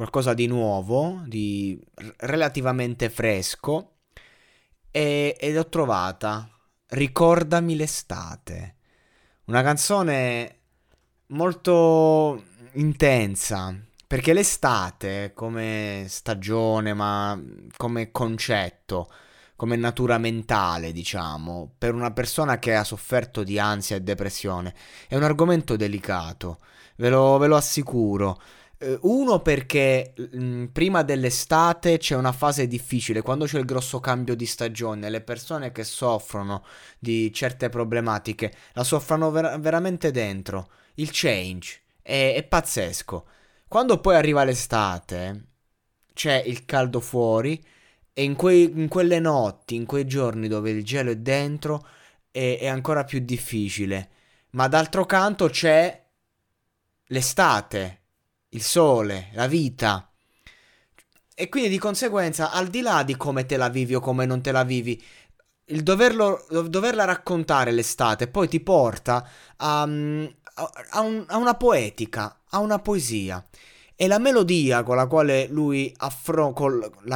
qualcosa di nuovo, di relativamente fresco, e, ed ho trovata Ricordami l'estate. Una canzone molto intensa, perché l'estate come stagione, ma come concetto, come natura mentale, diciamo, per una persona che ha sofferto di ansia e depressione, è un argomento delicato, ve lo, ve lo assicuro. Eh, uno perché mh, prima dell'estate c'è una fase difficile, quando c'è il grosso cambio di stagione, le persone che soffrono di certe problematiche la soffrono ver- veramente dentro. Il change è, è pazzesco. Quando poi arriva l'estate, c'è il caldo fuori e in, quei, in, quelle notti, in quei giorni dove il gelo è dentro, è, è ancora più difficile. Ma d'altro canto c'è l'estate il sole, la vita. E quindi di conseguenza, al di là di come te la vivi o come non te la vivi, il doverlo, doverla raccontare l'estate poi ti porta a, a, un, a, una poetica, a una poesia. E la melodia con la quale lui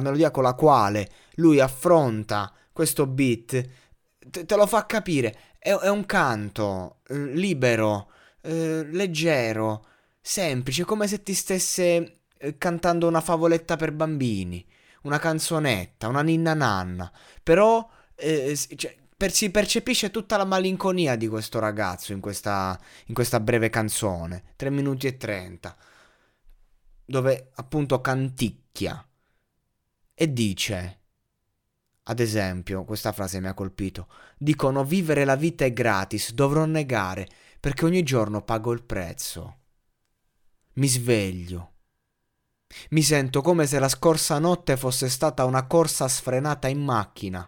melodia con la quale lui affronta questo beat, te, te lo fa capire. È, è un canto eh, libero, eh, leggero, semplice, come se ti stesse eh, cantando una favoletta per bambini, una canzonetta, una ninna nanna. Però eh, cioè, per, si percepisce tutta la malinconia di questo ragazzo in questa, in questa breve canzone, 3 minuti e 30, dove appunto canticchia e dice... Ad esempio, questa frase mi ha colpito. Dicono vivere la vita è gratis, dovrò negare, perché ogni giorno pago il prezzo. Mi sveglio. Mi sento come se la scorsa notte fosse stata una corsa sfrenata in macchina.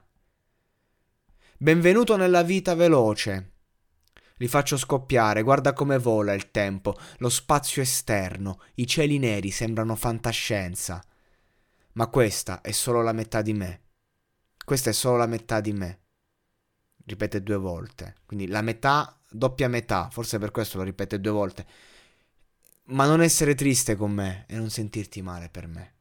Benvenuto nella vita veloce. Li faccio scoppiare, guarda come vola il tempo, lo spazio esterno, i cieli neri sembrano fantascienza. Ma questa è solo la metà di me. Questa è solo la metà di me. Ripete due volte. Quindi la metà, doppia metà, forse per questo lo ripete due volte ma non essere triste con me e non sentirti male per me.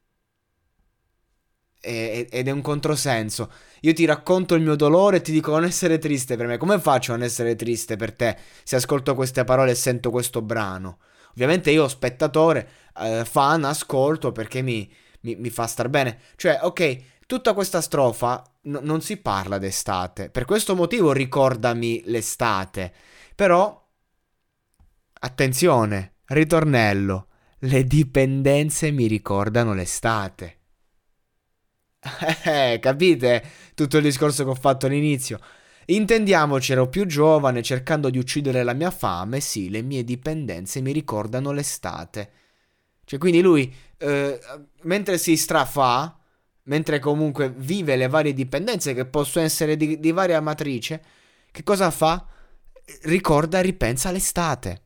Ed è un controsenso. Io ti racconto il mio dolore e ti dico non essere triste per me. Come faccio a non essere triste per te se ascolto queste parole e sento questo brano? Ovviamente io, spettatore, eh, fan, ascolto perché mi, mi, mi, fa star bene. Cioè, ok, tutta questa strofa n- non si parla d'estate. Per questo motivo ricordami l'estate. Però, attenzione, Ritornello. Le dipendenze mi ricordano l'estate. Eh, capite tutto il discorso che ho fatto all'inizio? Intendiamoci, ero più giovane, cercando di uccidere la mia fame, sì, le mie dipendenze mi ricordano l'estate. Cioè, quindi lui, eh, mentre si strafà, mentre comunque vive le varie dipendenze che possono essere di, di varia matrice, che cosa fa? Ricorda ripensa l'estate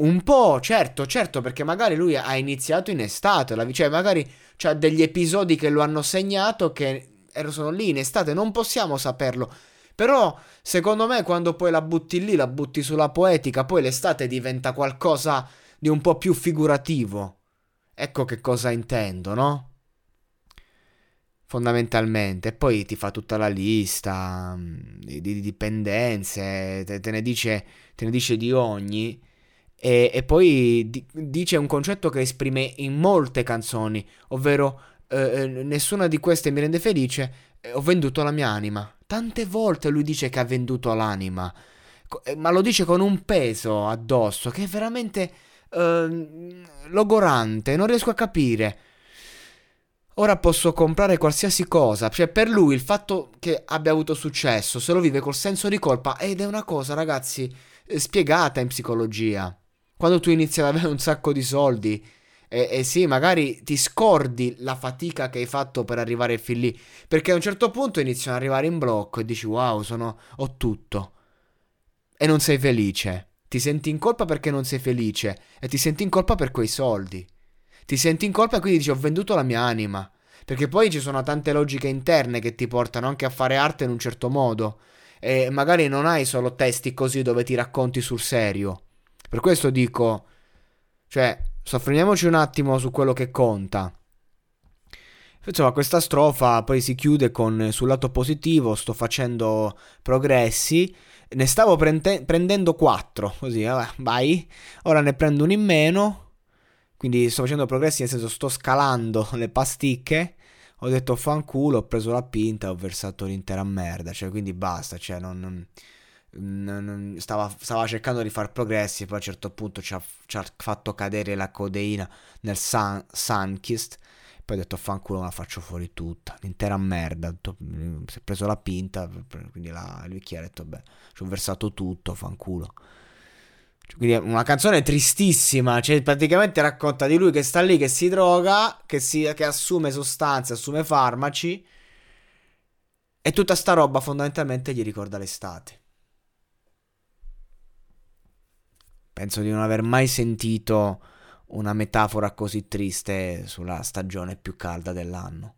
Un po', certo, certo, perché magari lui ha iniziato in estate, cioè magari c'ha degli episodi che lo hanno segnato che sono lì in estate, non possiamo saperlo. Però, secondo me, quando poi la butti lì, la butti sulla poetica, poi l'estate diventa qualcosa di un po' più figurativo. Ecco che cosa intendo, no? Fondamentalmente, poi ti fa tutta la lista mm, di, di dipendenze, te, te, ne dice, te, ne dice, di ogni. E, e poi di, dice un concetto che esprime in molte canzoni, ovvero eh, eh nessuna di queste mi rende felice, eh, ho venduto la mia anima. Tante volte lui dice che ha venduto l'anima, eh, ma lo dice con un peso addosso che è veramente eh, logorante, non riesco a capire. Ora posso comprare qualsiasi cosa, cioè per lui il fatto che abbia avuto successo se lo vive col senso di colpa ed è una cosa, ragazzi, eh, spiegata in psicologia. Quando tu inizi ad avere un sacco di soldi, e, e, sì, magari ti scordi la fatica che hai fatto per arrivare fin lì. Perché a un certo punto iniziano ad arrivare in blocco e dici wow, sono, ho tutto. E non sei felice. Ti senti in colpa perché non sei felice. E ti senti in colpa per quei soldi. Ti senti in colpa e quindi dici ho venduto la mia anima. Perché poi ci sono tante logiche interne che ti portano anche a fare arte in un certo modo. E magari non hai solo testi così dove ti racconti sul serio. Per questo dico, cioè, soffermiamoci un attimo su quello che conta. Insomma, questa strofa poi si chiude con sul lato positivo sto facendo progressi, ne stavo prende- prendendo 4, così, vabbè, vai, ora ne prendo uno in meno, quindi sto facendo progressi nel senso sto scalando le pasticche, ho detto fanculo, ho preso la pinta, ho versato l'intera merda, cioè quindi basta, cioè non... non Stava, stava, cercando di fare progressi, poi a un certo punto ci ha, ci ha fatto cadere la codeina nel sun, Sunkist. Poi ha detto fanculo, ma la faccio fuori tutta, l'intera merda. Si è preso la pinta, quindi la, il bicchiere ha detto, beh, ci ho versato tutto, fanculo. Cioè, quindi è una canzone tristissima, cioè praticamente racconta di lui che sta lì, che si droga, che, si, che assume sostanze, assume farmaci. E tutta sta roba fondamentalmente gli ricorda l'estate. Penso di non aver mai sentito una metafora così triste sulla stagione più calda dell'anno.